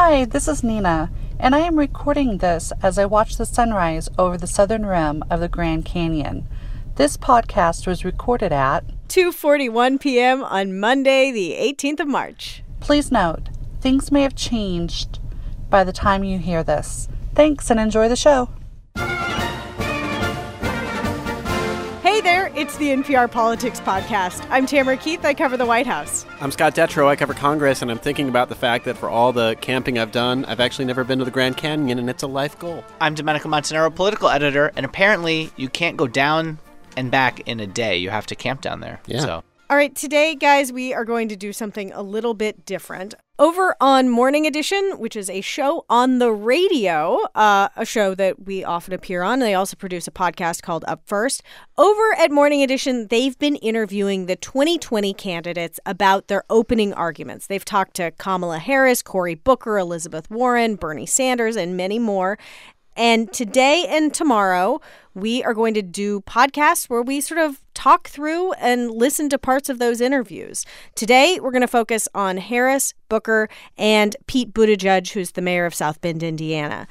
Hi, this is Nina, and I am recording this as I watch the sunrise over the southern rim of the Grand Canyon. This podcast was recorded at 2:41 p.m. on Monday, the 18th of March. Please note, things may have changed by the time you hear this. Thanks and enjoy the show. It's the NPR Politics Podcast. I'm Tamara Keith. I cover the White House. I'm Scott Detrow. I cover Congress, and I'm thinking about the fact that for all the camping I've done, I've actually never been to the Grand Canyon, and it's a life goal. I'm Domenico Montanaro, political editor, and apparently you can't go down and back in a day. You have to camp down there. Yeah. So All right, today, guys, we are going to do something a little bit different. Over on Morning Edition, which is a show on the radio, uh, a show that we often appear on. They also produce a podcast called Up First. Over at Morning Edition, they've been interviewing the 2020 candidates about their opening arguments. They've talked to Kamala Harris, Cory Booker, Elizabeth Warren, Bernie Sanders, and many more. And today and tomorrow, we are going to do podcasts where we sort of talk through and listen to parts of those interviews. Today, we're going to focus on Harris, Booker, and Pete Buttigieg, who's the mayor of South Bend, Indiana.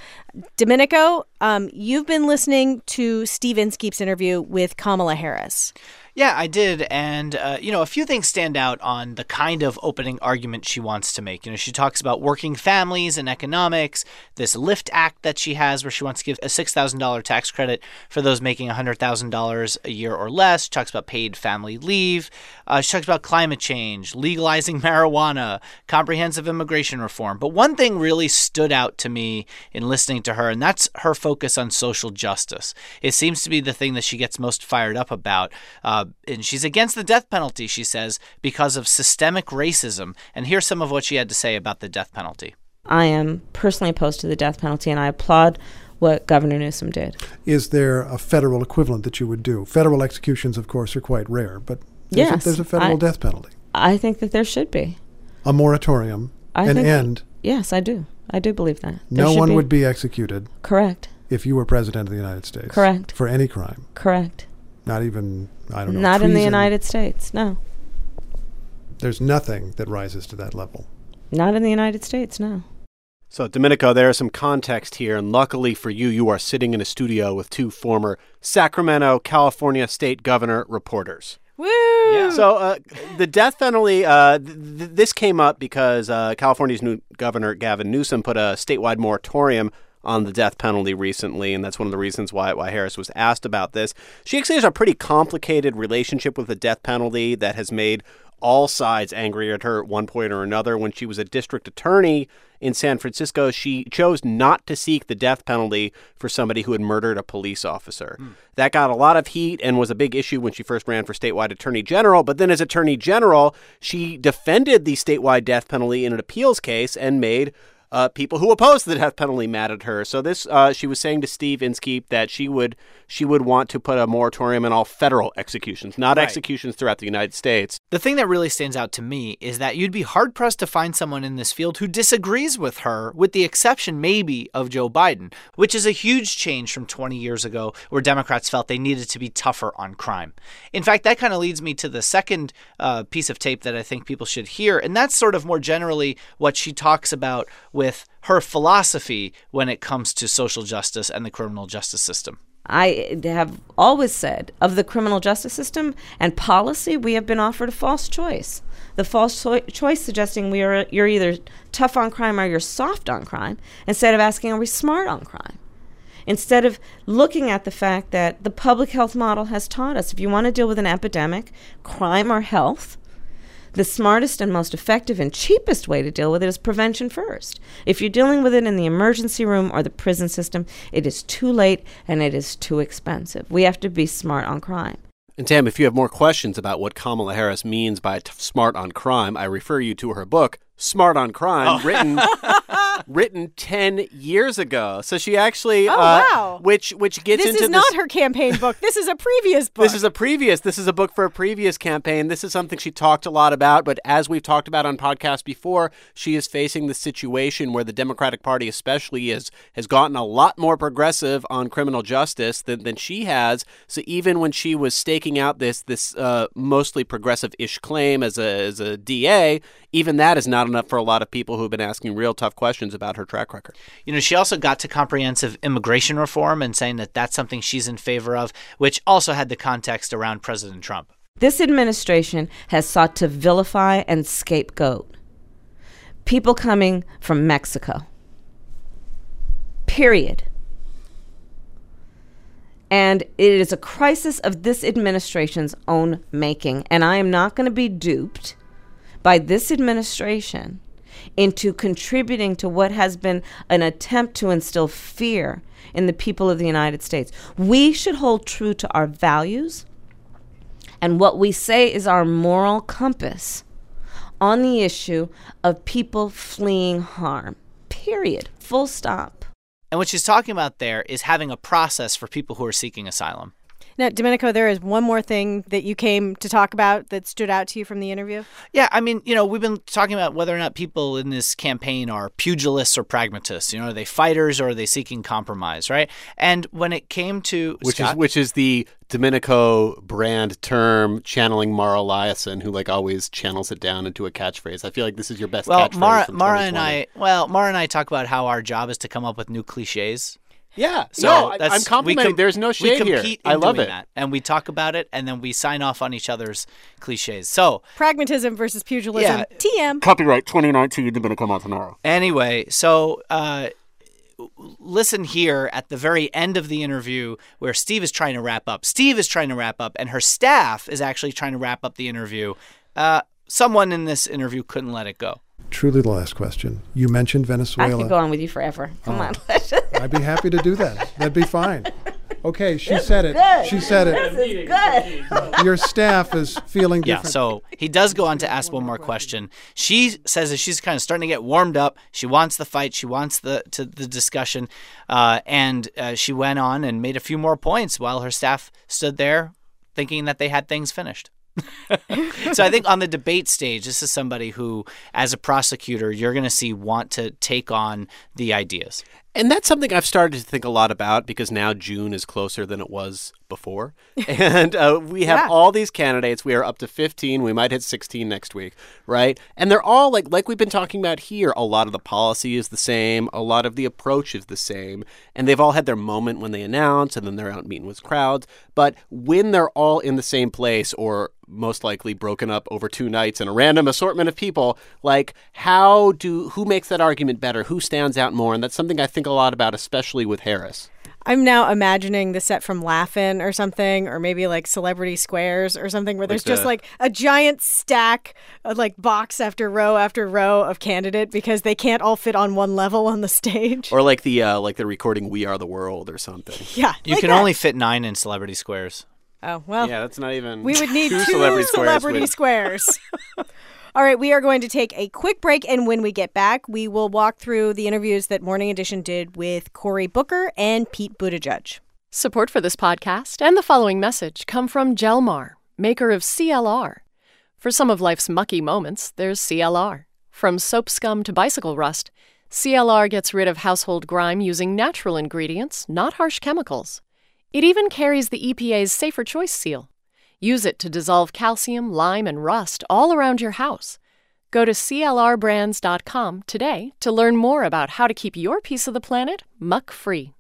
Domenico, um, you've been listening to Steve Inskeep's interview with Kamala Harris. Yeah, I did. And, uh, you know, a few things stand out on the kind of opening argument she wants to make. You know, she talks about working families and economics, this LIFT Act that she has where she wants to give a $6,000 tax credit for those making $100,000 a year or less. She talks about paid family leave. Uh, she talks about climate change, legalizing marijuana, comprehensive immigration reform. But one thing really stood out to me in listening to her, and that's her focus on social justice. It seems to be the thing that she gets most fired up about. Uh, and she's against the death penalty, she says, because of systemic racism. And here's some of what she had to say about the death penalty. I am personally opposed to the death penalty, and I applaud what Governor Newsom did. Is there a federal equivalent that you would do? Federal executions, of course, are quite rare, but there's, Yes, a, there's a federal I- death penalty, I think that there should be. a moratorium, I an think- end. Yes, I do. I do believe that. There No should one would be executed Correct. if you were president of the United States. Correct. For any crime, Correct. Not even I don't know. Not in the. United States. No. There's nothing that rises to that level. Not in the United States. No. So, Domenico, there is some context here, and luckily for you, you are sitting in a studio with two former Sacramento, California state governor reporters. Woo! So, uh, the death penalty, uh, th- th- this came up because uh, California's new governor, Gavin Newsom, put a statewide moratorium on the death penalty recently, and that's one of the reasons why, why Harris was asked about this. She actually has a pretty complicated relationship with the death penalty that has made all sides angry at her at one point or another. When she was a district attorney in San Francisco, she chose not to seek the death penalty for somebody who had murdered a police officer. Hmm. That got a lot of heat and was a big issue when she first ran for statewide attorney general. But then, as attorney general, she defended the statewide death penalty in an appeals case and made uh, people who opposed the death penalty mad at her. So this, uh, she was saying to Steve Inskeep that she would she would want to put a moratorium on all federal executions, not Right. executions throughout the United States. The thing that really stands out to me is that you'd be hard pressed to find someone in this field who disagrees with her, with the exception maybe of Joe Biden, which is a huge change from 20 years ago where Democrats felt they needed to be tougher on crime. In fact, that kind of leads me to the second uh, piece of tape that I think people should hear, and that's sort of more generally what she talks about with her philosophy when it comes to social justice and the criminal justice system. I have always said of the criminal justice system and policy, we have been offered a false choice. The false choi- choice suggesting we are you're either tough on crime or you're soft on crime, instead of asking are we smart on crime. Instead of looking at the fact that the public health model has taught us if you want to deal with an epidemic, crime or health, the smartest and most effective and cheapest way to deal with it is prevention first. If you're dealing with it in the emergency room or the prison system, it is too late and it is too expensive. We have to be smart on crime. And Tam, if you have more questions about what Kamala Harris means by t- smart on crime, I refer you to her book, Smart on Crime, written written 10 years ago. So she actually Oh, uh, wow. which which gets into this into is not her campaign book. This is a previous book. This is a previous. This is a book for a previous campaign. This is something she talked a lot about, but as we've talked about on podcasts before, she is facing the situation where the Democratic Party, especially, is has gotten a lot more progressive on criminal justice than, than she has. So even when she was staking out this this uh, mostly progressive-ish claim as a as a DA, even that is not enough for a lot of people who have been asking real tough questions about her track record. You know, she also got to comprehensive immigration reform and saying that that's something she's in favor of, which also had the context around President Trump. This administration has sought to vilify and scapegoat people coming from Mexico. Period. And it is a crisis of this administration's own making. And I am not going to be duped by this administration into contributing to what has been an attempt to instill fear in the people of the United States. We should hold true to our values and what we say is our moral compass on the issue of people fleeing harm. Period. Full stop. And what she's talking about there is having a process for people who are seeking asylum. Now, Domenico, there is one more thing that you came to talk about that stood out to you from the interview. Yeah, I mean, you know, we've been talking about whether or not people in this campaign are pugilists or pragmatists. You know, are they fighters or are they seeking compromise, right? And when it came to which Scott, is which is the Domenico brand term channeling Mara Liasson, who like always channels it down into a catchphrase. I feel like this is your best well, catchphrase. Mara, Mara and I, well, Mara and I talk about how our job is to come up with new cliches. Yeah, So no, I- that's- I'm complimenting. com- There's no we shade here. compete in I love doing it. that, and we talk about it, and then we sign off on each other's cliches. So Pragmatism versus pugilism. Yeah. TM. Copyright 2019 Domenico Montanaro. Anyway, so uh, listen here at the very end of the interview where Steve is trying to wrap up. Steve is trying to wrap up, and her staff is actually trying to wrap up the interview. Uh, someone in this interview couldn't let it go. Truly the last question. You mentioned Venezuela. I Venezuela. could go on with you forever. Come on. I'd be happy to do that. That'd be fine. Okay, she said it. good. She said it. this is good. Your staff is feeling Yeah, different. so he does go on to ask one more question. She says that she's kind of starting to get warmed up. She wants the fight. She wants the to the discussion, uh, and uh, she went on and made a few more points while her staff stood there, thinking that they had things finished. so I think on the debate stage, this is somebody who, as a prosecutor, you're going to see want to take on the ideas. And that's something I've started to think a lot about because now June is closer than it was before. and uh, we have Yeah. all these candidates. We are up to 15. We might hit 16 next week, right? And they're all like like we've been talking about here. A lot of the policy is the same. A lot of the approach is the same. And they've all had their moment when they announce and then they're out meeting with crowds. But when they're all in the same place or most likely broken up over two nights and a random assortment of people, like how do who makes that argument better? Who stands out more? And that's something I think a lot about, especially with Harris. I'm now imagining the set from Laugh-In or something, or maybe like Celebrity Squares or something, where there's just the- like a giant stack, of like box after row after row of candidate because they can't all fit on one level on the stage. Or like the uh, like the recording "We Are the World" or something. yeah, You like can that. only fit nine in Celebrity Squares. Oh well, Yeah, that's not even. we would need two two celebrity squares. celebrity squares. All right, we are going to take a quick break, and when we get back, we will walk through the interviews that Morning Edition did with Cory Booker and Pete Buttigieg. Support for this podcast and the following message come from Jelmar, maker of CLR. For some of life's mucky moments, there's CLR. From soap scum to bicycle rust, CLR gets rid of household grime using natural ingredients, not harsh chemicals. It even carries the EPA's Safer Choice seal. Use it to dissolve calcium, lime, and rust all around your house. Go to CLRbrands.com today to learn more about how to keep your piece of the planet muck free.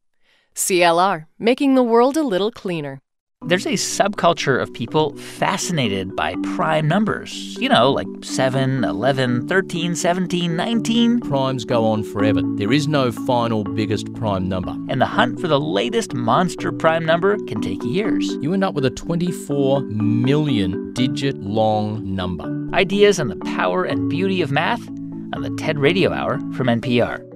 CLR, making the world a little cleaner. There's a subculture of people fascinated by prime numbers. You know, like 7, 11, 13, 17, 19. Primes go on forever. There is no final biggest prime number. And the hunt for the latest monster prime number can take years. You end up with a 24 million digit long number. Ideas on the power and beauty of math on the TED Radio Hour from NPR.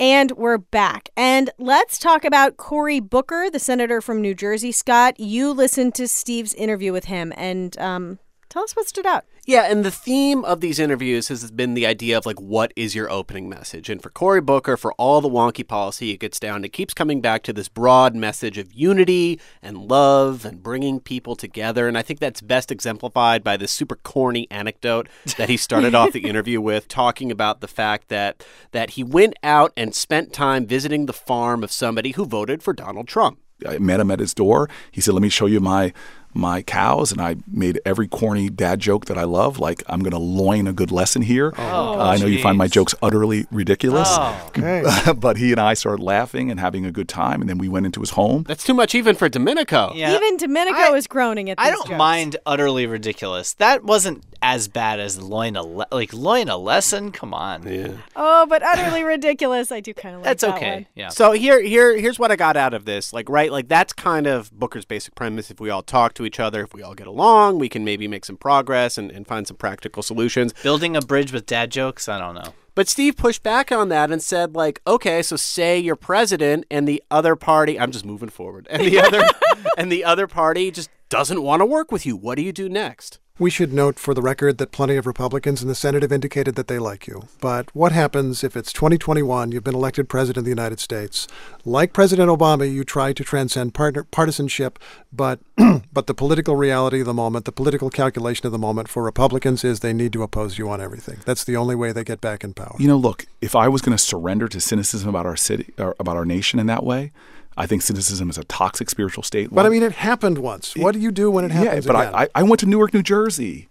And we're back. And let's talk about Cory Booker, the senator from New Jersey. Scott, you listened to Steve's interview with him, and um, tell us what stood out. Yeah, and the theme of these interviews has been the idea of like, what is your opening message? And for Cory Booker, for all the wonky policy it gets down, it keeps coming back to this broad message of unity and love and bringing people together. And I think that's best exemplified by this super corny anecdote that he started off the interview with, talking about the fact that that he went out and spent time visiting the farm of somebody who voted for Donald Trump. I met him at his door. He said, "Let me show you my my cows and I made every corny dad joke that I love, like I'm going to loin a good lesson here. Oh, Uh, I know you find my jokes utterly ridiculous, Oh. Okay. but he and I started laughing and having a good time, and then we went into his home. That's too much even for Domenico. Yeah. Even Domenico I- is groaning at I don't jokes. mind utterly ridiculous. That wasn't as bad as loin a le- like loin a lesson. Come on, Yeah. Oh, but utterly ridiculous. I do kind of like that's that okay. one. Yeah. So here, here, here's what I got out of this. Like, right, like that's kind of Booker's basic premise. If we all talk to each other, if we all get along, we can maybe make some progress and, and find some practical solutions. Building a bridge with dad jokes. I don't know. But Steve pushed back on that and said, like, okay, so say you're president and the other party, I'm just moving forward, and the other, and the other party just doesn't want to work with you. What do you do next? We should note for the record that plenty of Republicans in the Senate have indicated that they like you. But what happens if it's 2021, you've been elected president of the United States? Like President Obama, you try to transcend partisanship, but but the political reality of the moment, the political calculation of the moment for Republicans is they need to oppose you on everything. That's the only way they get back in power. You know, look, if I was going to surrender to cynicism about our city about our nation in that way, I think cynicism is a toxic spiritual state. But I mean, it happened once. What do you do when it happens yeah, but again? I, I, I went to Newark, New Jersey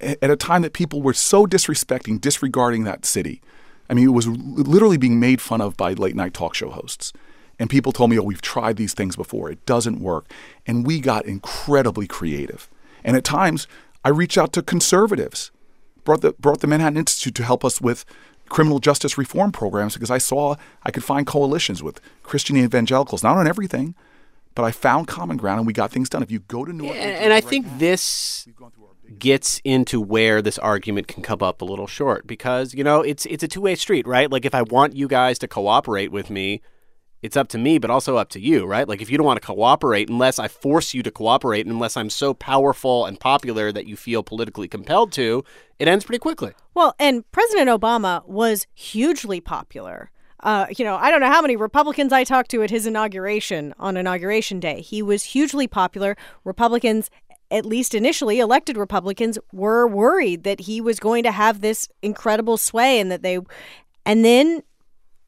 at a time that people were so disrespecting, disregarding that city. I mean, it was literally being made fun of by late night talk show hosts. And people told me, oh, we've tried these things before. It doesn't work. And we got incredibly creative. And at times, I reached out to conservatives, brought the, brought the Manhattan Institute to help us with criminal justice reform programs because I saw I could find coalitions with Christian evangelicals, not on everything, but I found common ground and we got things done. If you go to New And, and I right think now- this gets into where this argument can come up a little short because you know it's it's a two-way street, right? Like if I want you guys to cooperate with me, it's up to me, but also up to you, right? Like if you don't want to cooperate unless I force you to cooperate, unless I'm so powerful and popular that you feel politically compelled to, it ends pretty quickly. Well, and President Obama was hugely popular. Uh, you know, I don't know how many Republicans I talked to at his inauguration on inauguration day. He was hugely popular. Republicans, at least initially elected Republicans, were worried that he was going to have this incredible sway and that they, and then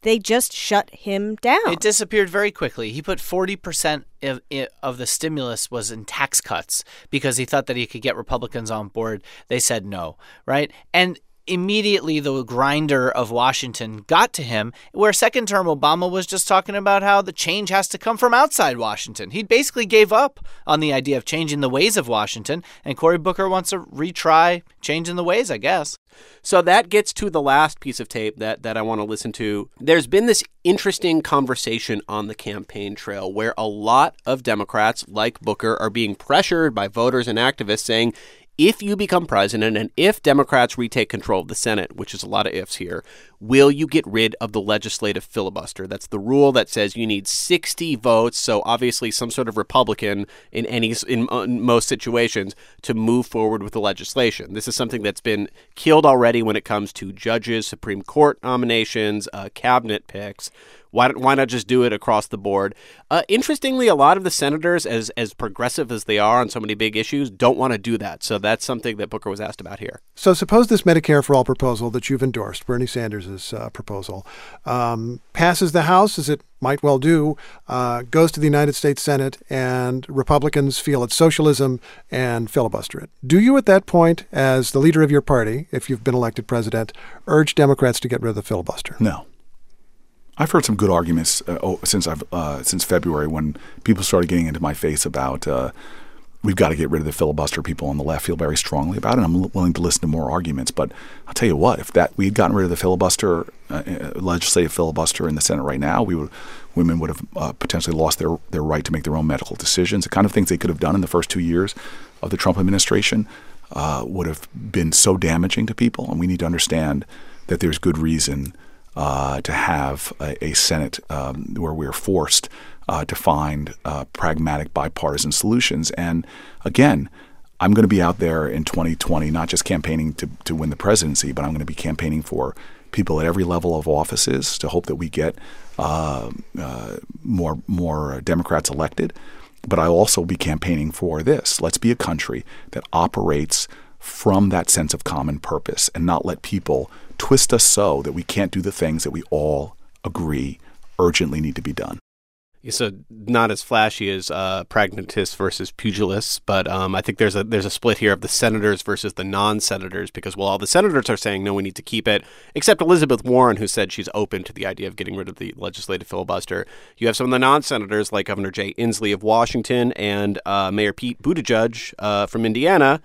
they just shut him down. It disappeared very quickly. He put 40% of, of the stimulus was in tax cuts because he thought that he could get Republicans on board. They said no, right? And immediately the grinder of Washington got to him, where second term Obama was just talking about how the change has to come from outside Washington. He basically gave up on the idea of changing the ways of Washington, and Cory Booker wants to retry changing the ways, I guess. So that gets to the last piece of tape that, that I want to listen to. There's been this interesting conversation on the campaign trail where a lot of Democrats, like Booker, are being pressured by voters and activists saying, if you become president and if Democrats retake control of the Senate, which is a lot of ifs here, will you get rid of the legislative filibuster? That's the rule that says you need 60 votes, so obviously some sort of Republican in any in, uh, in most situations to move forward with the legislation. This is something that's been killed already when it comes to judges, Supreme Court nominations, uh, cabinet picks. Why, don't- why not just do it across the board? Uh, interestingly, a lot of the senators, as as progressive as they are on so many big issues, don't want to do that. So that's something that Booker was asked about here. So suppose this Medicare for All proposal that you've endorsed, Bernie Sanders' uh, proposal, um, passes the House, as it might well do, uh, goes to the United States Senate, and Republicans feel it's socialism and filibuster it. Do you, at that point, as the leader of your party, if you've been elected president, urge Democrats to get rid of the filibuster? No. I've heard some good arguments uh, oh, since I've uh, since February when people started getting into my face about uh, we've got to get rid of the filibuster. People on the left feel very strongly about it. I'm willing to listen to more arguments, but I'll tell you what: if that we had gotten rid of the filibuster, uh, uh, legislative filibuster in the Senate right now, we would women would have uh, potentially lost their their right to make their own medical decisions. The kind of things they could have done in the first two years of the Trump administration would have been so damaging to people, and we need to understand that there's good reason uh, to have a, a Senate um, where we're forced uh, to find uh, pragmatic bipartisan solutions. And again, I'm going to be out there in 2020, not just campaigning to, to win the presidency, but I'm going to be campaigning for people at every level of offices to hope that we get uh, uh, more more Democrats elected. But I'll also be campaigning for this. Let's be a country that operates from that sense of common purpose and not let people twist us so that we can't do the things that we all agree urgently need to be done. So not as flashy as uh, pragmatists versus pugilists, but um, I think there's a there's a split here of the senators versus the non-senators because while all the senators are saying no, we need to keep it, except Elizabeth Warren, who said she's open to the idea of getting rid of the legislative filibuster. You have some of the non-senators like Governor Jay Inslee of Washington and uh, Mayor Pete Buttigieg uh, from Indiana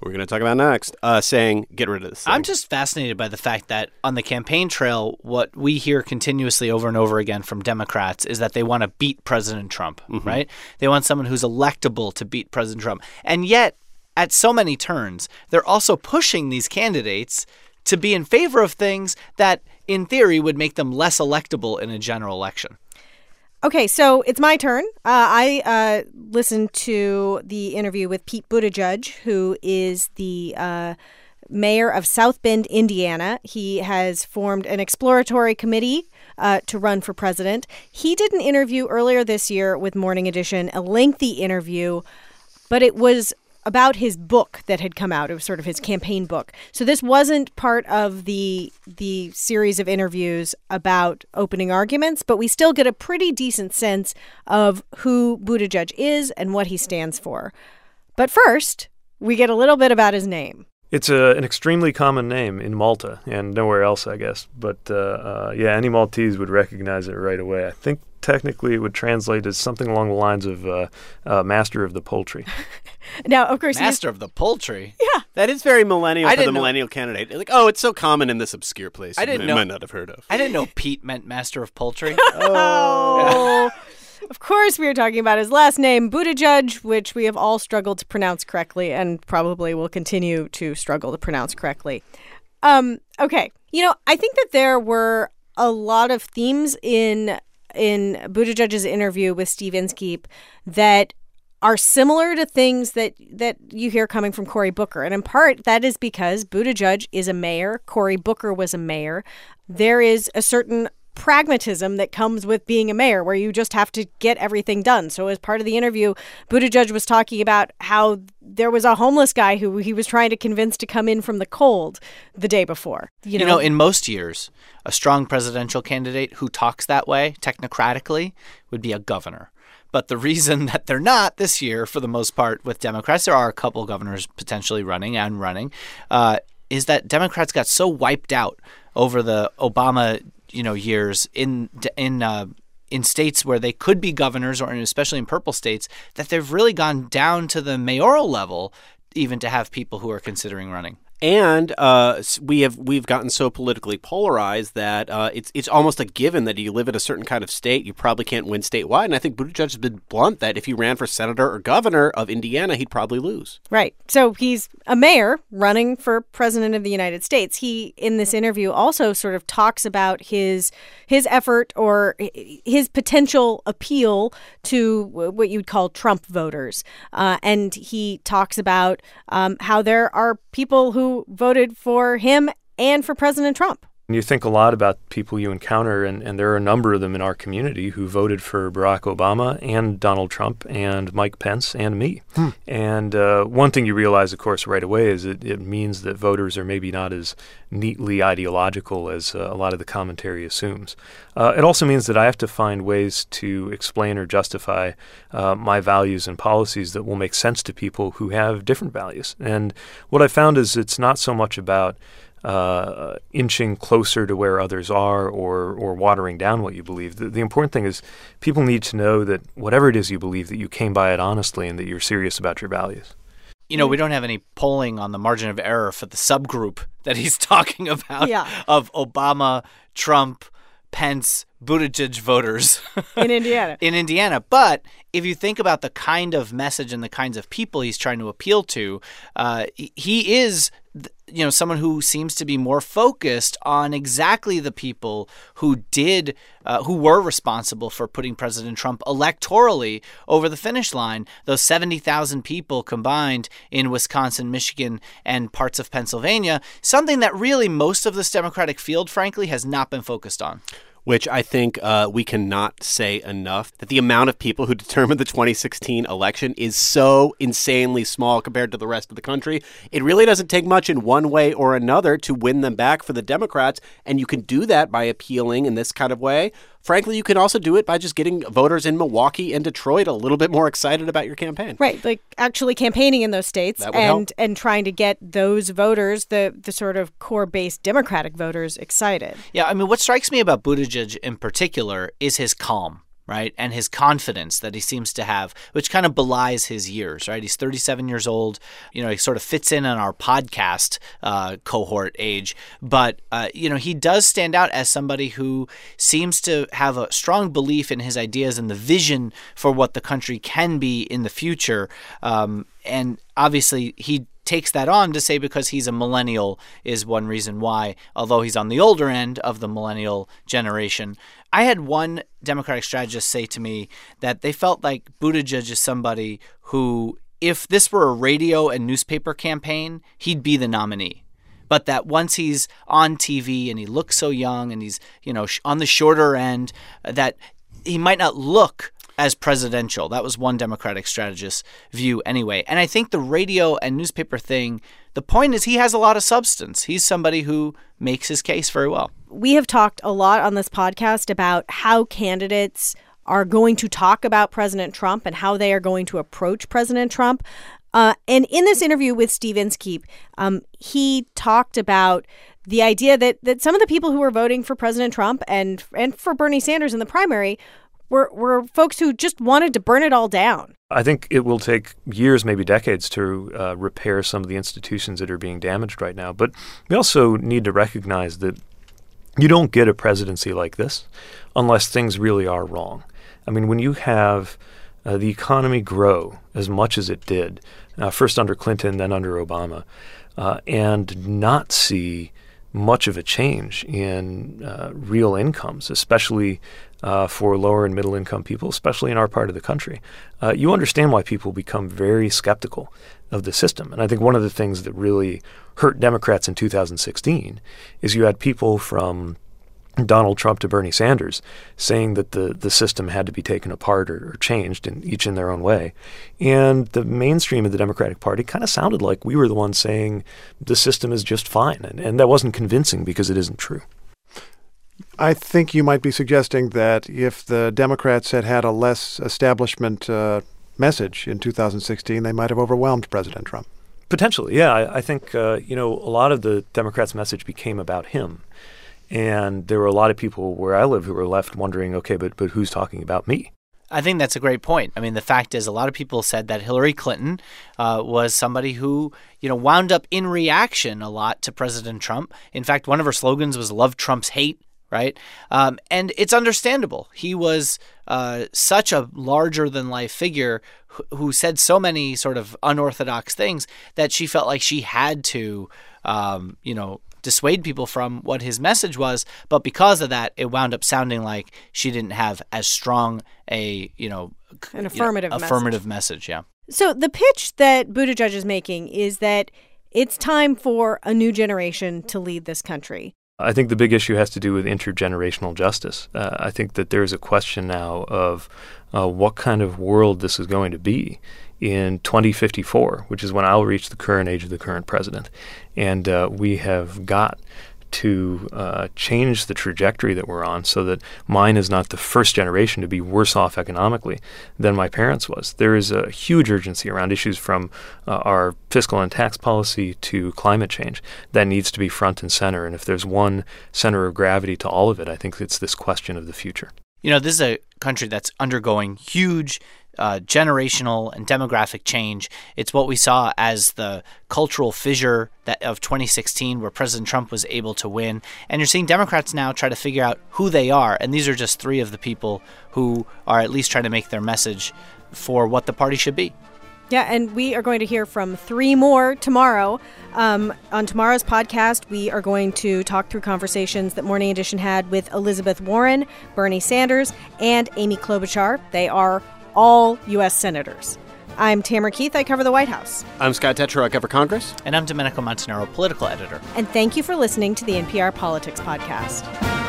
we're going to talk about next, uh, saying get rid of this. Thing. I'm just fascinated by the fact that on the campaign trail, what we hear continuously over and over again from Democrats is that they want to beat President Trump, Mm-hmm. right? They want someone who's electable to beat President Trump. And yet, at so many turns, they're also pushing these candidates to be in favor of things that, in theory, would make them less electable in a general election. Okay, so it's my turn. Uh, I uh, listened to the interview with Pete Buttigieg, who is the uh, mayor of South Bend, Indiana. He has formed an exploratory committee uh, to run for president. He did an interview earlier this year with Morning Edition, a lengthy interview, but it was about his book that had come out. It was sort of his campaign book. So this wasn't part of the the series of interviews about opening arguments, but we still get a pretty decent sense of who Buttigieg is and what he stands for. But first, we get a little bit about his name. It's a, an extremely common name in Malta and nowhere else, I guess. But uh, uh, yeah, any Maltese would recognize it right away. I think technically it would translate as something along the lines of uh, uh, master of the poultry. Now, of course, Master of the poultry. Yeah. That is very millennial I for the didn't know- millennial candidate. Like, oh, it's so common in this obscure place. I didn't you know- might not have heard of. I didn't know Pete meant master of poultry. Oh. Of course, we are talking about his last name, Buttigieg, which we have all struggled to pronounce correctly and probably will continue to struggle to pronounce correctly. Um, okay. You know, I think that there were a lot of themes in in Buttigieg's interview with Steve Inskeep that are similar to things that that you hear coming from Cory Booker. And in part that is because Buttigieg is a mayor, Cory Booker was a mayor. There is a certain pragmatism that comes with being a mayor where you just have to get everything done. So as part of the interview, Buttigieg was talking about how there was a homeless guy who he was trying to convince to come in from the cold the day before. You know, You know, in most years, a strong presidential candidate who talks that way, technocratically, would be a governor. But the reason that they're not this year, for the most part, with Democrats, there are a couple governors potentially running and running, uh, is that Democrats got so wiped out over the Obama, you know, years in in uh, in states where they could be governors, or in, especially in purple states, that they've really gone down to the mayoral level, even to have people who are considering running. And uh, we have we've gotten so politically polarized that uh, it's it's almost a given that if you live in a certain kind of state, you probably can't win statewide. And I think Buttigieg has been blunt that if he ran for senator or governor of Indiana, he'd probably lose. Right. So he's a mayor running for president of the United States. He in this interview also sort of talks about his his effort or his potential appeal to what you'd call Trump voters, uh, and he talks about um, how there are people who voted for him and for President Trump. And you think a lot about people you encounter, and, and there are a number of them in our community who voted for Barack Obama and Donald Trump and Mike Pence and me. And uh, one thing you realize, of course, right away is it, it means that voters are maybe not as neatly ideological as uh, a lot of the commentary assumes. Uh, it also means that I have to find ways to explain or justify uh, my values and policies that will make sense to people who have different values. And what I found is it's not so much about uh, inching closer to where others are or, or watering down what you believe. The, the important thing is people need to know that whatever it is you believe, that you came by it honestly and that you're serious about your values. you know, we don't have any polling on the margin of error for the subgroup that he's talking about Yeah. of Obama, Trump, Pence, Buttigieg voters In Indiana. in Indiana. But if you think about the kind of message and the kinds of people he's trying to appeal to, uh, he- he is, th- you know, someone who seems to be more focused on exactly the people who did, uh, who were responsible for putting President Trump electorally over the finish line. Those 70,000 people combined in Wisconsin, Michigan, and parts of Pennsylvania, something that really most of this Democratic field, frankly, has not been focused on. Which I think uh, we cannot say enough that the amount of people who determined the 2016 election is so insanely small compared to the rest of the country. It really doesn't take much in one way or another to win them back for the Democrats, and you can do that by appealing in this kind of way. Frankly, you can also do it by just getting voters in Milwaukee and Detroit a little bit more excited about your campaign. Right, like actually campaigning in those states and help. and trying to get those voters, the the sort of core base Democratic voters excited. Yeah, I mean, what strikes me about Buttigieg in particular is his calm, right? And his confidence that he seems to have, which kind of belies his years, right? He's 37 years old. You know, he sort of fits in on our podcast uh, cohort age. But, uh, you know, he does stand out as somebody who seems to have a strong belief in his ideas and the vision for what the country can be in the future. Um, and obviously, he takes that on to say because he's a millennial is one reason why, although he's on the older end of the millennial generation. I had one Democratic strategist say to me that they felt like Buttigieg is somebody who, if this were a radio and newspaper campaign, he'd be the nominee but that once he's on TV and he looks so young and he's you know on the shorter end, that he might not look as presidential. That was one Democratic strategist's view anyway. And I think the radio and newspaper thing, the point is he has a lot of substance. He's somebody who makes his case very well. We have talked a lot on this podcast about how candidates are going to talk about President Trump and how they are going to approach President Trump. Uh, and in this interview with Steve Inskeep, um, he talked about the idea that that some of the people who were voting for President Trump and and for Bernie Sanders in the primary were were folks who just wanted to burn it all down. I think it will take years, maybe decades, to uh, repair some of the institutions that are being damaged right now. But we also need to recognize that you don't get a presidency like this unless things really are wrong. I mean, when you have uh, the economy grow as much as it did, uh, first under Clinton, then under Obama, uh, and not see much of a change in uh, real incomes, especially uh, for lower and middle income people, especially in our part of the country, uh, you understand why people become very skeptical of the system. And I think one of the things that really hurt Democrats in 2016 is you had people from Donald Trump to Bernie Sanders saying that the, the system had to be taken apart or, or changed, in, each in their own way. And the mainstream of the Democratic Party kind of sounded like we were the ones saying the system is just fine. And, and that wasn't convincing because it isn't true. I think you might be suggesting that if the Democrats had had a less establishment uh, message in 2016, they might have overwhelmed President Trump. Potentially, yeah. I, I think, uh, you know, a lot of the Democrats' message became about him. And there were a lot of people where I live who were left wondering, okay, but, but who's talking about me? I think that's a great point. I mean, the fact is, a lot of people said that Hillary Clinton uh, was somebody who, you know, wound up in reaction a lot to President Trump. In fact, one of her slogans was "Love Trump's hate." Right, um, and it's understandable. He was uh, such a larger than life figure who, who said so many sort of unorthodox things that she felt like she had to, um, you know, dissuade people from what his message was. But because of that, it wound up sounding like she didn't have as strong a, you know, An you know, affirmative message. affirmative message. Yeah. So the pitch that Buttigieg is making is that it's time for a new generation to lead this country. I think the big issue has to do with intergenerational justice. Uh, I think that there's a question now of uh, what kind of world this is going to be in 2054, which is when I'll reach the current age of the current president. And uh, we have got to uh, change the trajectory that we're on so that mine is not the first generation to be worse off economically than my parents was. There is a huge urgency around issues from uh, our fiscal and tax policy to climate change that needs to be front and center. And if there's one center of gravity to all of it, I think it's this question of the future. You know, this is a country that's undergoing huge uh, generational and demographic change. It's what we saw as the cultural fissure that of 2016, where President Trump was able to win. And you're seeing Democrats now try to figure out who they are. And these are just three of the people who are at least trying to make their message for what the party should be. Yeah, and we are going to hear from three more tomorrow. Um, on tomorrow's podcast, we are going to talk through conversations that Morning Edition had with Elizabeth Warren, Bernie Sanders, and Amy Klobuchar. They are all U.S. senators. I'm Tamara Keith. I cover the White House. I'm Scott Detrow. I cover Congress. And I'm Domenico Montanaro, political editor. And thank you for listening to the NPR Politics Podcast.